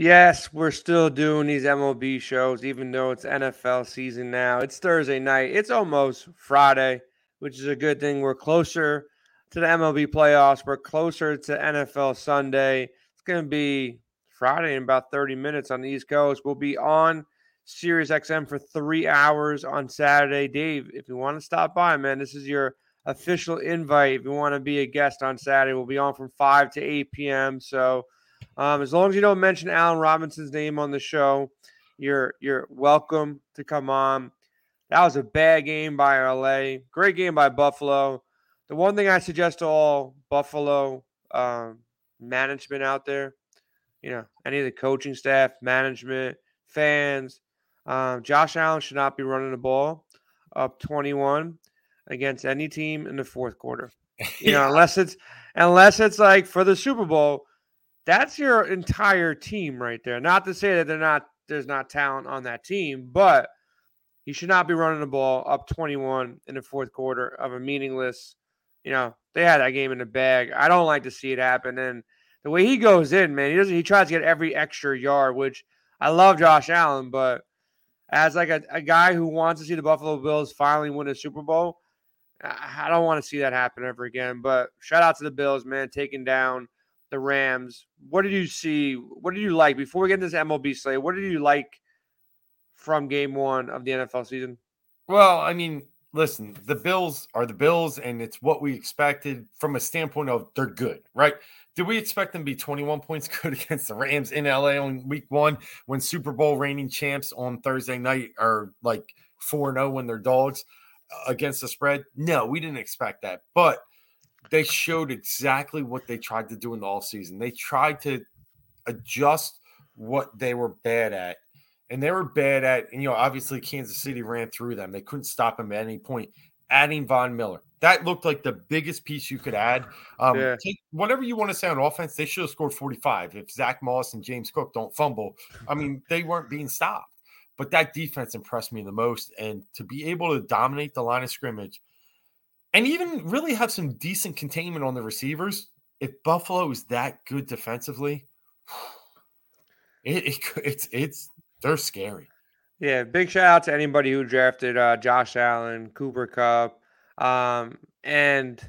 Yes, we're still doing these MLB shows, even though it's NFL season now. It's Thursday night. It's almost Friday, which is a good thing. We're closer to the MLB playoffs. We're closer to NFL Sunday. It's going to be Friday in about 30 minutes on the East Coast. We'll be on Sirius XM for three hours on Saturday. Dave, if you want to stop by, man, this is your official invite. If you want to be a guest on Saturday, we'll be on from 5 to 8 p.m. So, um, as long as you don't mention Allen Robinson's name on the show, you're you're welcome to come on. That was a bad game by LA. Great game by Buffalo. The one thing I suggest to all Buffalo um, management out there, you know, any of the coaching staff, management, fans, um, Josh Allen should not be running the ball up 21 against any team in the fourth quarter. You know, unless it's unless it's like for the Super Bowl, that's your entire team right there. Not to say that they're not there's not talent on that team, but he should not be running the ball up 21 in the fourth quarter of a meaningless. You know, they had that game in the bag. I don't like to see it happen. And the way he goes in, man, he doesn't. He tries to get every extra yard, which I love Josh Allen, but as like a, a guy who wants to see the Buffalo Bills finally win a Super Bowl, I don't want to see that happen ever again. But shout out to the Bills, man, taking down the Rams. What did you see? What did you like before we get into this MLB slate? What did you like from game one of the NFL season? Well, I mean, listen, the Bills are the Bills, and it's what we expected from a standpoint of they're good, right? Did we expect them to be 21 points good against the Rams in LA on week one when Super Bowl reigning champs on Thursday night are like 4 0 when they're dogs uh, against the spread? No, we didn't expect that. But they showed exactly what they tried to do in the all season. They tried to adjust what they were bad at. And they were bad at, and you know, obviously Kansas City ran through them. They couldn't stop them at any point. Adding Von Miller, that looked like the biggest piece you could add. Um, yeah. whatever you want to say on offense, they should have scored 45. If Zach Moss and James Cook don't fumble, I mean, they weren't being stopped. But that defense impressed me the most. And to be able to dominate the line of scrimmage and even really have some decent containment on the receivers. If Buffalo is that good defensively, it, it it's it's they're scary. Yeah, big shout out to anybody who drafted uh, Josh Allen, Cooper Kupp, um, and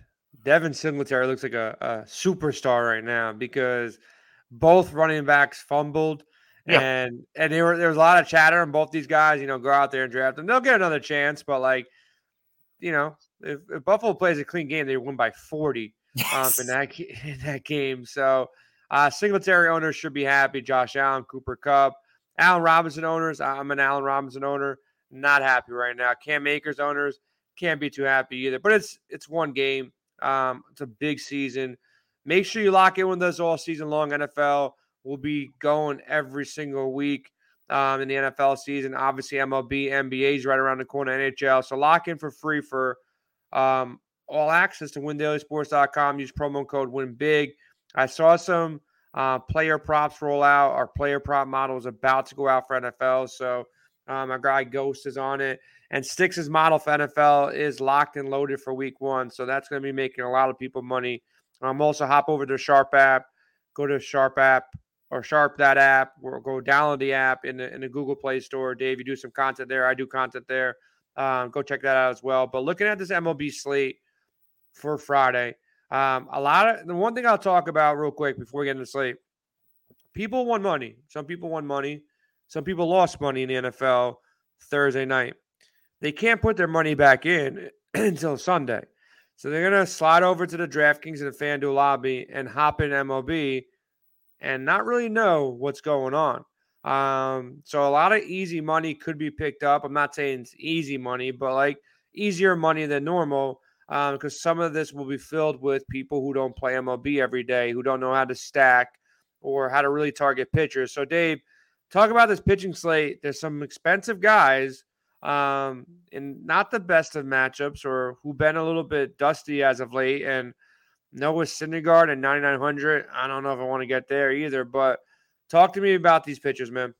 Devin Singletary looks like a, a, superstar right now because both running backs fumbled. Yeah. And and there, were, there was a lot of chatter on both these guys. You know, go out there and draft them. They'll get another chance, but like, you know, if, if, Buffalo plays a clean game, they win by 40 yes. um, in that in that game. So uh, Singletary owners should be happy. Josh Allen, Cooper Kupp, Allen Robinson owners. I'm an Allen Robinson owner. Not happy right now. Cam Akers owners can't be too happy either. But it's it's one game. Um, it's a big season. Make sure you lock in with us all season long. NFL will be going every single week um, in the NFL season. Obviously, MLB, NBA is right around the corner. NHL. So lock in for free for um, all access to windailysports.com. Use promo code win big. I saw some uh, player props roll out. Our player prop model is about to go out for NFL. So um, guy Ghost is on it. And Stix's model for NFL is locked and loaded for week one. So that's going to be making a lot of people money. Um, also, hop over to Sharp app, go to Sharp app or Sharp that app, or go download the app in the, in the Google Play Store. Dave, you do some content there. I do content there. Um, go check that out as well. But looking at this MLB slate for Friday, um, a lot of the one thing I'll talk about real quick before we get into the slate people won money. Some people won money. Some people lost money in the NFL Thursday night. They can't put their money back in until Sunday. So they're going to slide over to the DraftKings and the FanDuel lobby and hop in MLB and not really know what's going on. Um, so a lot of easy money could be picked up. I'm not saying it's easy money, but like easier money than normal. Um, because some of this will be filled with people who don't play MLB every day, who don't know how to stack or how to really target pitchers. So, Dave, talk about this pitching slate. There's some expensive guys, um, and not the best of matchups, or who've been a little bit dusty as of late. And Noah Syndergaard and 9900. I don't know if I want to get there either, but Talk to me about these pitchers, man.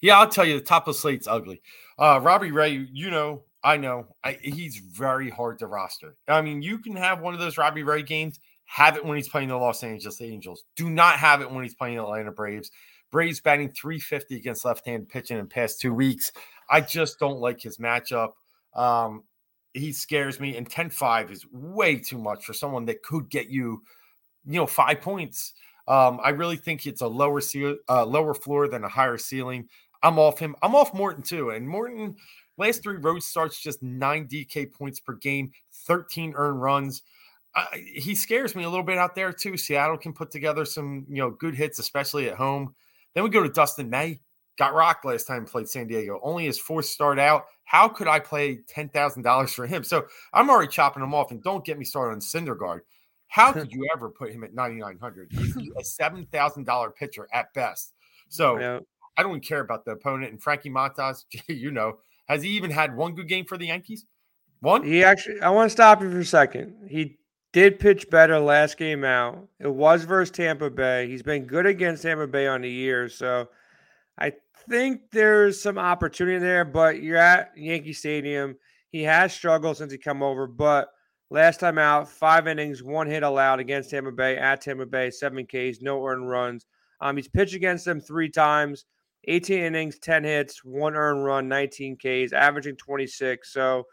Yeah, I'll tell you, the top of the slate's ugly. Uh, Robbie Ray, you know, I know, I, he's very hard to roster. I mean, you can have one of those Robbie Ray games, have it when he's playing the Los Angeles Angels. Do not have it when he's playing the Atlanta Braves. Braves batting 350 against left-handed pitching in past two weeks. I just don't like his matchup. Um, he scares me, and 10-5 is way too much for someone that could get you, you know, five points. Um, I really think it's a lower ce- uh, lower floor than a higher ceiling. I'm off him. I'm off Morton too, and Morton last three road starts just nine DK points per game, 13 earned runs. I, he scares me a little bit out there too. Seattle can put together some you know good hits, especially at home. Then we go to Dustin May. Got rocked last time played San Diego. Only his fourth start out. How could I play ten thousand dollars for him? So I'm already chopping him off. And don't get me started on Syndergaard. How could you ever put him at 9,900? He's a $7,000 pitcher at best. So yeah. I don't care about the opponent. And Frankie Montas, you know, has he even had one good game for the Yankees? One? He actually, I want to stop you for a second. He did pitch better last game out. It was versus Tampa Bay. He's been good against Tampa Bay on the year. So I think there's some opportunity there, but you're at Yankee Stadium. He has struggled since he come over, but last time out, five innings, one hit allowed against Tampa Bay at Tampa Bay, seven Ks, no earned runs. Um, he's pitched against them three times, 18 innings, 10 hits, one earned run, 19 Ks, averaging 26. So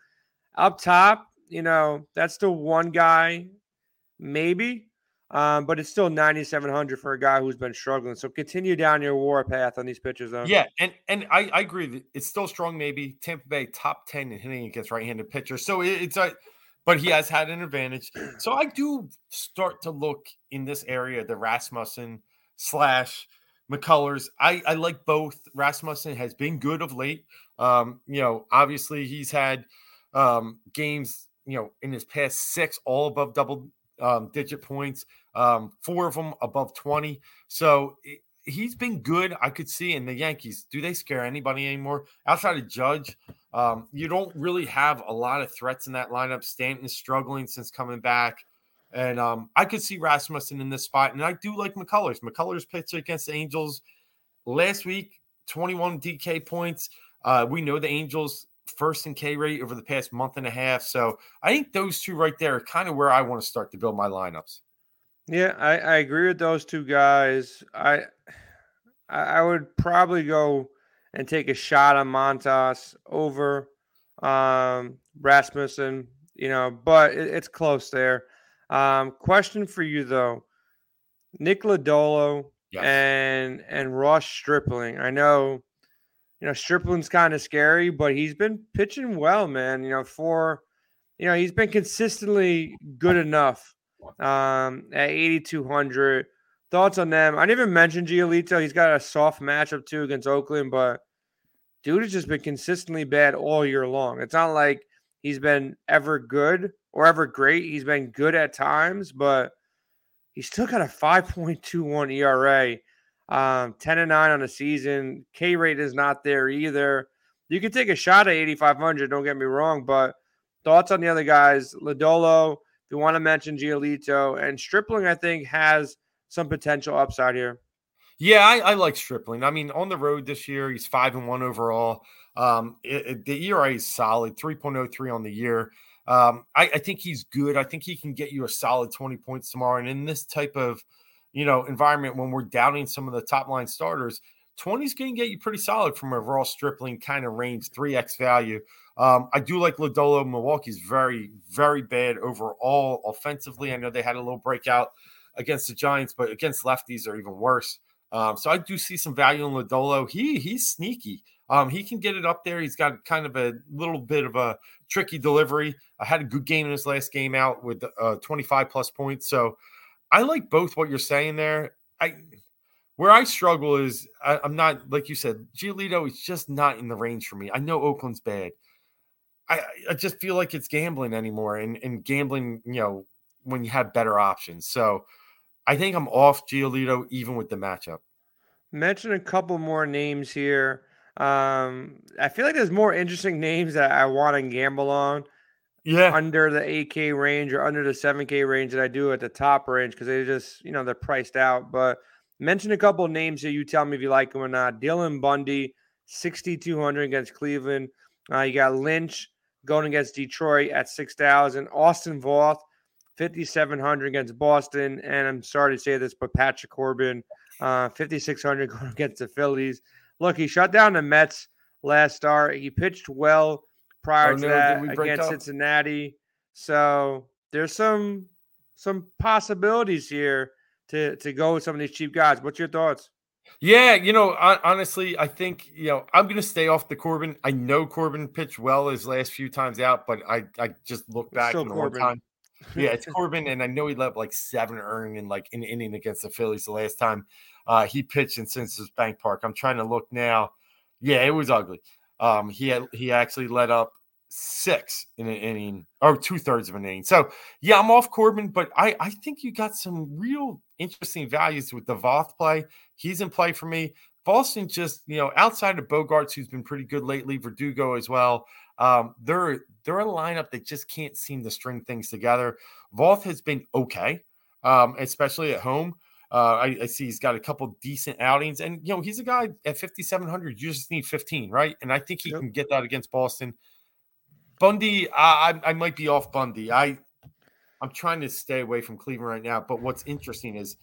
up top, you know, that's the one guy, maybe, um, but it's still 9,700 for a guy who's been struggling. So continue down your war path on these pitchers, though. Yeah, and and I, I agree. It's still strong, maybe Tampa Bay top 10 in hitting against right-handed pitchers. So it, it's a, but he has had an advantage. So I do start to look in this area the Rasmussen slash McCullers. I, I like both. Rasmussen has been good of late. Um, you know, obviously he's had um, games, you know, in his past six, all above double um, digit points, um, four of them above 20. So he's been good. I could see in the Yankees. Do they scare anybody anymore? Outside of Judge, um, you don't really have a lot of threats in that lineup. Stanton's struggling since coming back. And um, I could see Rasmussen in this spot. And I do like McCullers. McCullers pitched against the Angels last week, 21 DK points. Uh, we know the Angels first in K rate over the past month and a half. So I think those two right there are kind of where I want to start to build my lineups. Yeah, I, I agree with those two guys. I I would probably go and take a shot on Montas over um, Rasmussen, you know, but it, it's close there. Um, question for you though, Nick Lodolo yes. and and Ross Stripling. I know, you know, Stripling's kind of scary, but he's been pitching well, man. You know, for you know, he's been consistently good enough um, at 8,200. Thoughts on them? I didn't even mention Giolito. He's got a soft matchup too against Oakland, but dude has just been consistently bad all year long. It's not like he's been ever good or ever great. He's been good at times, but he's still got a 5.21 ERA, um, 10 and 9 on the season. K rate is not there either. You can take a shot at 8,500, don't get me wrong, but thoughts on the other guys? Lodolo, if you want to mention Giolito, and Stripling, I think, has some potential upside here. Yeah, I, I, like Stripling. I mean, on the road this year, he's five and one overall. Um, it, it, the ERA is solid, 3.03 on the year. Um, I, I, think he's good. I think he can get you a solid 20 points tomorrow. And in this type of, you know, environment when we're doubting some of the top line starters, 20 is going to get you pretty solid from raw Stripling kind of range, 3x value. Um, I do like Lodolo. Milwaukee's very, very bad overall offensively. I know they had a little breakout against the Giants, but against lefties are even worse. Um, so I do see some value in Lodolo. He he's sneaky. Um, he can get it up there. He's got kind of a little bit of a tricky delivery. I had a good game in his last game out with uh, 25 plus points. So I like both what you're saying there. I where I struggle is I, am not like you said. Giolito is just not in the range for me. I know Oakland's bad. I, I just feel like it's gambling anymore, and and gambling, you know, when you have better options. So I think I'm off Giolito even with the matchup. Mention a couple more names here. Um, I feel like there's more interesting names that I want to gamble on. Yeah, under the 8K range or under the 7K range that I do at the top range because they just, you know, they're priced out. But mention a couple names that you tell me if you like them or not. Dylan Bundy, 6,200 against Cleveland. Uh, you got Lynch going against Detroit at 6,000. Austin Voth, 5,700 against Boston. And I'm sorry to say this, but Patrick Corbin uh, 5,600 going against the Phillies. Look, he shut down the Mets last start. He pitched well prior oh, to no, that against Cincinnati. So there's some some possibilities here to to go with some of these cheap guys. What's your thoughts? Yeah, you know, honestly, I think you know I'm going to stay off the Corbin. I know Corbin pitched well his last few times out, but I I just look back in the one time. Yeah, it's Corbin, and I know he left like seven earning in like an inning against the Phillies the last time uh, he pitched in Citizens Bank Park. I'm trying to look now. Yeah, it was ugly. Um, he had he actually let up six in an inning or two thirds of an inning. So yeah, I'm off Corbin, but I I think you got some real interesting values with the Voth play. He's in play for me. Boston just you know outside of Bogaerts, who's been pretty good lately, Verdugo as well. Um, they're they're a lineup that just can't seem to string things together. Voth has been okay, um, especially at home. Uh, I, I, see he's got a couple decent outings, and you know he's a guy at 5700. You just need 15, right? And I think he yep. can get that against Boston. Bundy, I, I might be off Bundy. I I'm trying to stay away from Cleveland right now. But what's interesting is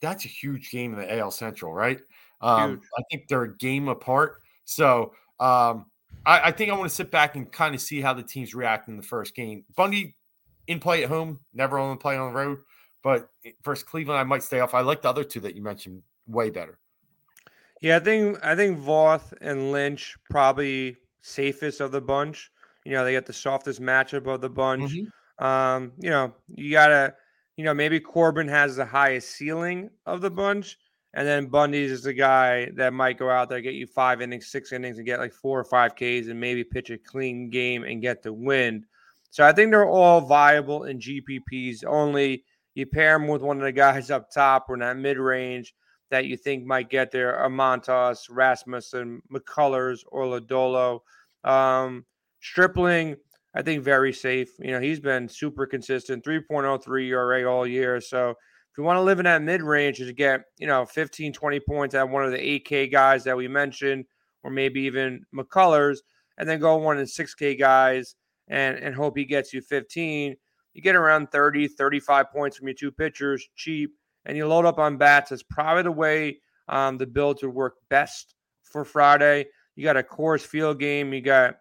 that's a huge game in the AL Central, right? Um, I think they're a game apart. So um, I, I, think I want to sit back and kind of see how the teams react in the first game. Bundy in play at home, never on play on the road. But versus Cleveland, I might stay off. I like the other two that you mentioned way better. Yeah, I think I think Voth and Lynch probably safest of the bunch. You know, they get the softest matchup of the bunch. Mm-hmm. Um, you know, you gotta, you know, maybe Corbin has the highest ceiling of the bunch, and then Bundy's is the guy that might go out there, get you five innings, six innings, and get like four or five Ks and maybe pitch a clean game and get the win. So I think they're all viable in GPPs. Only you pair them with one of the guys up top or in that mid range that you think might get there, a Montas, Rasmussen, McCullers, or Lodolo. Um, Stripling, I think very safe. You know, he's been super consistent, 3.03 ERA all year. So if you want to live in that mid range to get, you know, 15, 20 points at one of the 8K guys that we mentioned, or maybe even McCullers, and then go one of the 6K guys and, and hope he gets you 15, you get around 30, 35 points from your two pitchers, cheap, and you load up on bats. That's probably the way um, the build would work best for Friday. You got a Coors Field game. You got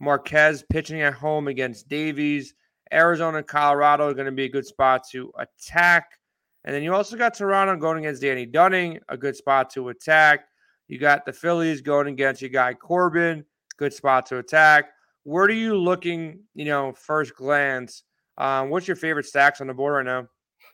Marquez pitching at home against Davies. Arizona and Colorado are going to be a good spot to attack. And then you also got Toronto going against Danny Dunning, a good spot to attack. You got the Phillies going against your guy Corbin, good spot to attack. Where are you looking, you know, first glance? Um, what's your favorite stacks on the board right now?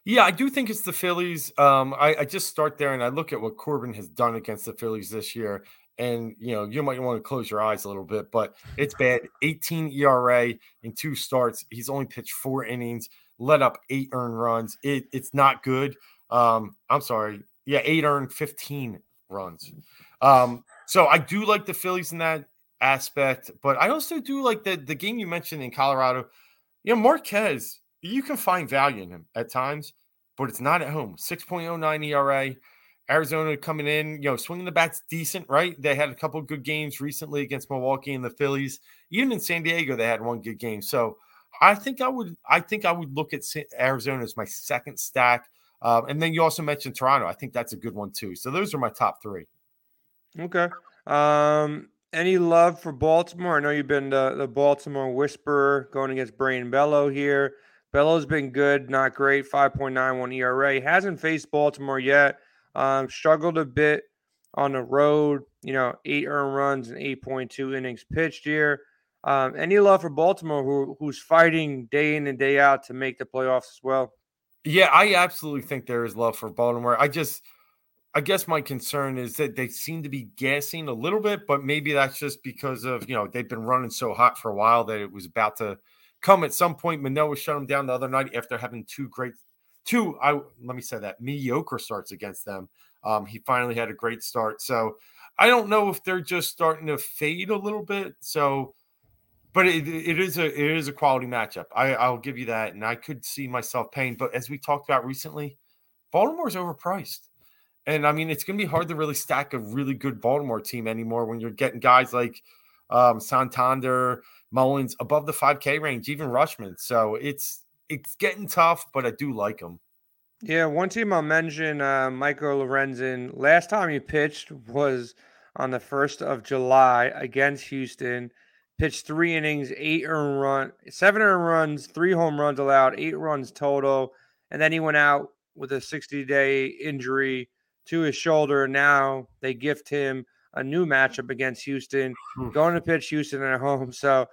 Yeah, I do think it's the Phillies. Um, I, I just start there and I look at what Corbin has done against the Phillies this year and you know you might want to close your eyes a little bit, but it's bad. 18 ERA in two starts. He's only pitched four innings, let up eight earned runs. It, it's not good. Um, I'm sorry, yeah, eight earned, 15 runs. Um, so I do like the Phillies in that aspect, but I also do like the the game you mentioned in Colorado. You know, Marquez, you can find value in him at times, but it's not at home. 6.09 ERA. Arizona coming in, you know, swinging the bats decent, right? They had a couple good games recently against Milwaukee and the Phillies. Even in San Diego, they had one good game. So I think I would, I think I would look at Arizona as my second stack. Um, and then you also mentioned Toronto. I think that's a good one too. So those are my top three. Okay. Um, any love for Baltimore? I know you've been the, the Baltimore Whisperer going against Brayan Bello here. Bello's been good, not great. 5.91 ERA. Hasn't faced Baltimore yet. Um, struggled a bit on the road, you know, eight earned runs and 8.2 innings pitched here. Um, any love for Baltimore, who, who's fighting day in and day out to make the playoffs as well? Yeah, I absolutely think there is love for Baltimore. I just, I guess my concern is that they seem to be gassing a little bit, but maybe that's just because of, you know, they've been running so hot for a while that it was about to come at some point. Manoah shut them down the other night after having two great two i let me say that mediocre starts against them um, he finally had a great start so i don't know if they're just starting to fade a little bit so but it, it is a it is a quality matchup I, i'll give you that and i could see myself paying but as we talked about recently baltimore's overpriced and i mean it's going to be hard to really stack a really good baltimore team anymore when you're getting guys like um, santander mullins above the 5k range even Rutschman. so it's it's getting tough, but I do like them. Yeah, one team I'll mention, uh, Michael Lorenzen. Last time he pitched was on the first of July against Houston. Pitched three innings, eight earned run, seven earned runs, three home runs allowed, eight runs total, and then he went out with a 60 day injury to his shoulder. Now they gift him a new matchup against Houston, going to pitch Houston at home. So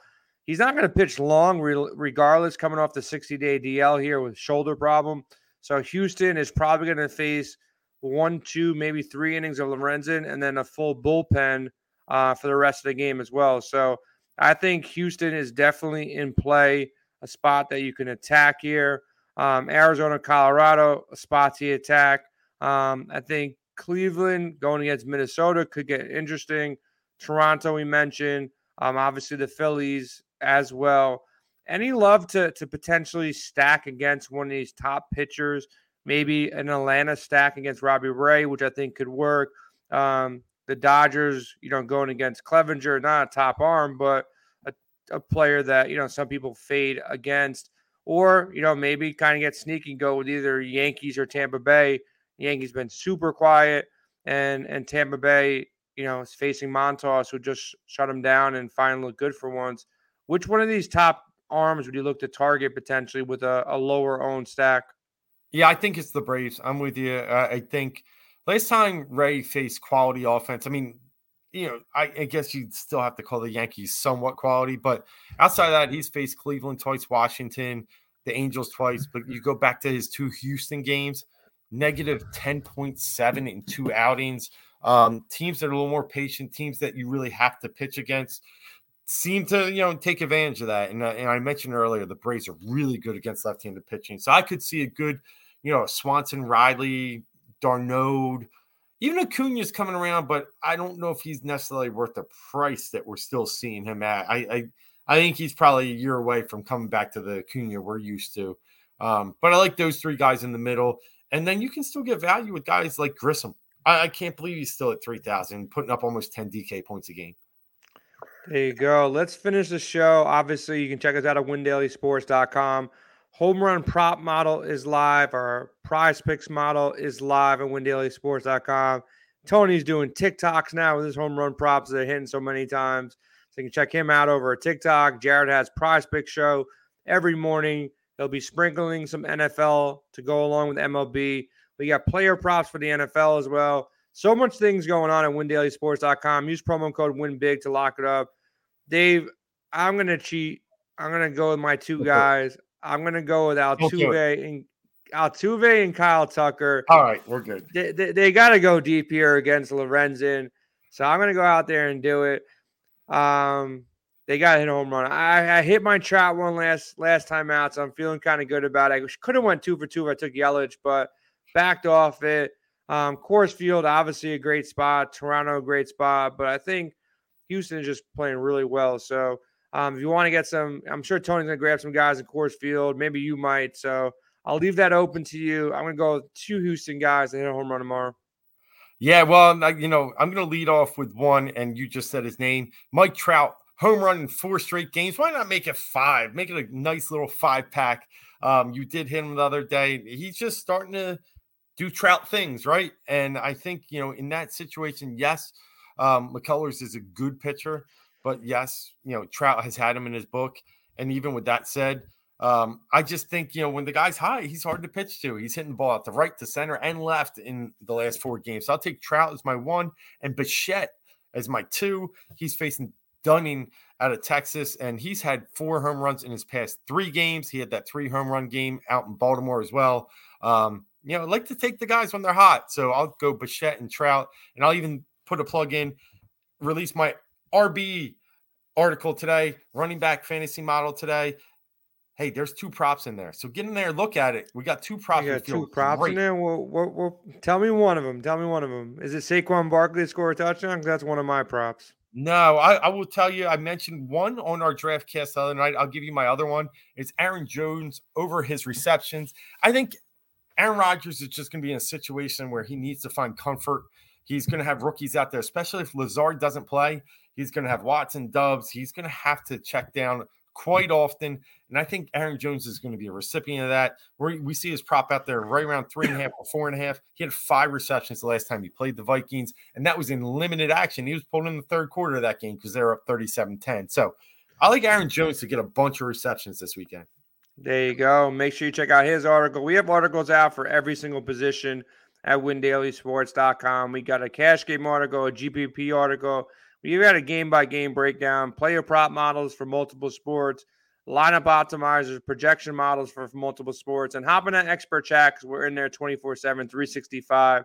he's not going to pitch long, regardless, coming off the 60 day DL here with shoulder problem. So Houston is probably going to face one, two, maybe three innings of Lorenzen and then a full bullpen uh, for the rest of the game as well. So I think Houston is definitely in play, a spot that you can attack here. Um, Arizona, Colorado, a spots he attack. Um, I think Cleveland going against Minnesota could get interesting. Toronto, we mentioned. Um, obviously, the Phillies as well. Any love to to potentially stack against one of these top pitchers? Maybe an Atlanta stack against Robbie Ray, which I think could work. Um, the Dodgers, you know, going against Clevinger, not a top arm, but a, a player that you know some people fade against. Or you know maybe kind of get sneaky and go with either Yankees or Tampa Bay. Yankees been super quiet, and and Tampa Bay, you know, is facing Montas, who just shut him down and finally look good for once. Which one of these top arms would you look to target potentially with a, a lower owned stack? Yeah, I think it's the Braves. I'm with you. Uh, I think last time Ray faced quality offense, I mean, you know, I, I, guess you'd still have to call the Yankees somewhat quality, but outside of that, he's faced Cleveland twice, Washington, the Angels twice. But you go back to his two Houston games, negative 10.7 in two outings. Um, teams that are a little more patient, teams that you really have to pitch against seem to you know take advantage of that. And, uh, and I mentioned earlier the Braves are really good against left-handed pitching, so I could see a good you know Swanson, Riley, d'Arnaud, even Acuna's coming around, but I don't know if he's necessarily worth the price that we're still seeing him at. I I, I think he's probably a year away from coming back to the Acuna we're used to. Um, but I like those three guys in the middle, and then you can still get value with guys like Grissom. I, I can't believe he's still at three thousand, putting up almost ten DK points a game. There you go. Let's finish the show. Obviously, you can check us out at windailysports.com. Home run prop model is live. Our prize picks model is live at windailysports.com. Tony's doing TikToks now with his home run props that are hitting so many times. So you can check him out over at TikTok. Jared has prize pick show every morning. He'll be sprinkling some NFL to go along with MLB. We got player props for the NFL as well. So much things going on at windailysports.com. Use promo code WINBIG to lock it up. Dave, I'm going to cheat. I'm going to go with my two guys. I'm going to go with Altuve and Altuve and Kyle Tucker. All right, we're good. They, they, they got to go deep here against Lorenzen. So I'm going to go out there and do it. Um, they got to hit a home run. I, I hit my Trout one last last time out, so I'm feeling kind of good about it. I could have went two for two if I took Yelich, but backed off it. Um, Coors Field, obviously a great spot. Toronto, great spot. But I think Houston is just playing really well. So um, if you want to get some, I'm sure Tony's going to grab some guys in Coors Field. Maybe you might. So I'll leave that open to you. I'm going to go with two Houston guys and hit a home run tomorrow. Yeah, well, you know, I'm going to lead off with one, and you just said his name Mike Trout, home run in four straight games. Why not make it five? Make it a nice little five pack. Um, you did hit him the other day. He's just starting to do Trout things, right? And I think, you know, in that situation, yes, um, McCullers is a good pitcher, but yes, you know, Trout has had him in his book. And even with that said, um, I just think, you know, when the guy's high, he's hard to pitch to. He's hitting the ball out the right, to center, and left in the last four games. So I'll take Trout as my one and Bichette as my two. He's facing Dunning out of Texas, and he's had four home runs in his past three games. He had that three home run game out in Baltimore as well. Um, you know, I like to take the guys when they're hot. So I'll go Bichette and Trout, and I'll even put a plug in, release my RB article today, running back fantasy model today. Hey, there's two props in there. So get in there, look at it. We got two props. got two props great. in there. Well, well, well, tell me one of them. Tell me one of them. Is it Saquon Barkley score a touchdown? That's one of my props. No, I, I, will tell you. I mentioned one on our draft cast the other night. I'll give you my other one. It's Aaron Jones over his receptions. I think Aaron Rodgers is just going to be in a situation where he needs to find comfort. He's going to have rookies out there, especially if Lazard doesn't play. He's going to have Watson, Doubs. He's going to have to check down quite often. And I think Aaron Jones is going to be a recipient of that. Where we see his prop out there right around three and a half or four and a half. He had five receptions the last time he played the Vikings, and that was in limited action. He was pulled in the third quarter of that game because they were up 37 10. So I like Aaron Jones to get a bunch of receptions this weekend. There you go. Make sure you check out his article. We have articles out for every single position at windailysports.com. We got a cash game article, a GPP article. We got a game by game breakdown, player prop models for multiple sports, lineup optimizers, projection models for, multiple sports, and hopping on expert chat because we're in there 24 7, 365,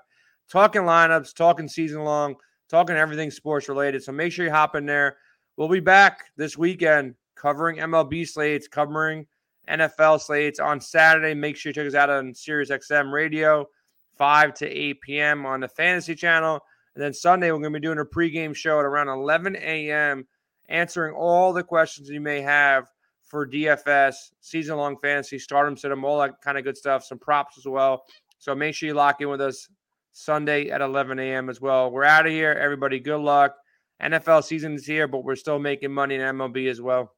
talking lineups, talking season long, talking everything sports related. So make sure you hop in there. We'll be back this weekend covering MLB slates, covering NFL slates on Saturday. Make sure you check us out on Sirius XM Radio, 5 to 8 p.m. on the Fantasy Channel. And then Sunday, we're going to be doing a pregame show at around 11 a.m., answering all the questions you may have for DFS, season long fantasy, stardom system, all that kind of good stuff, some props as well. So make sure you lock in with us Sunday at 11 a.m. as well. We're out of here. Everybody, good luck. NFL season is here, but we're still making money in MLB as well.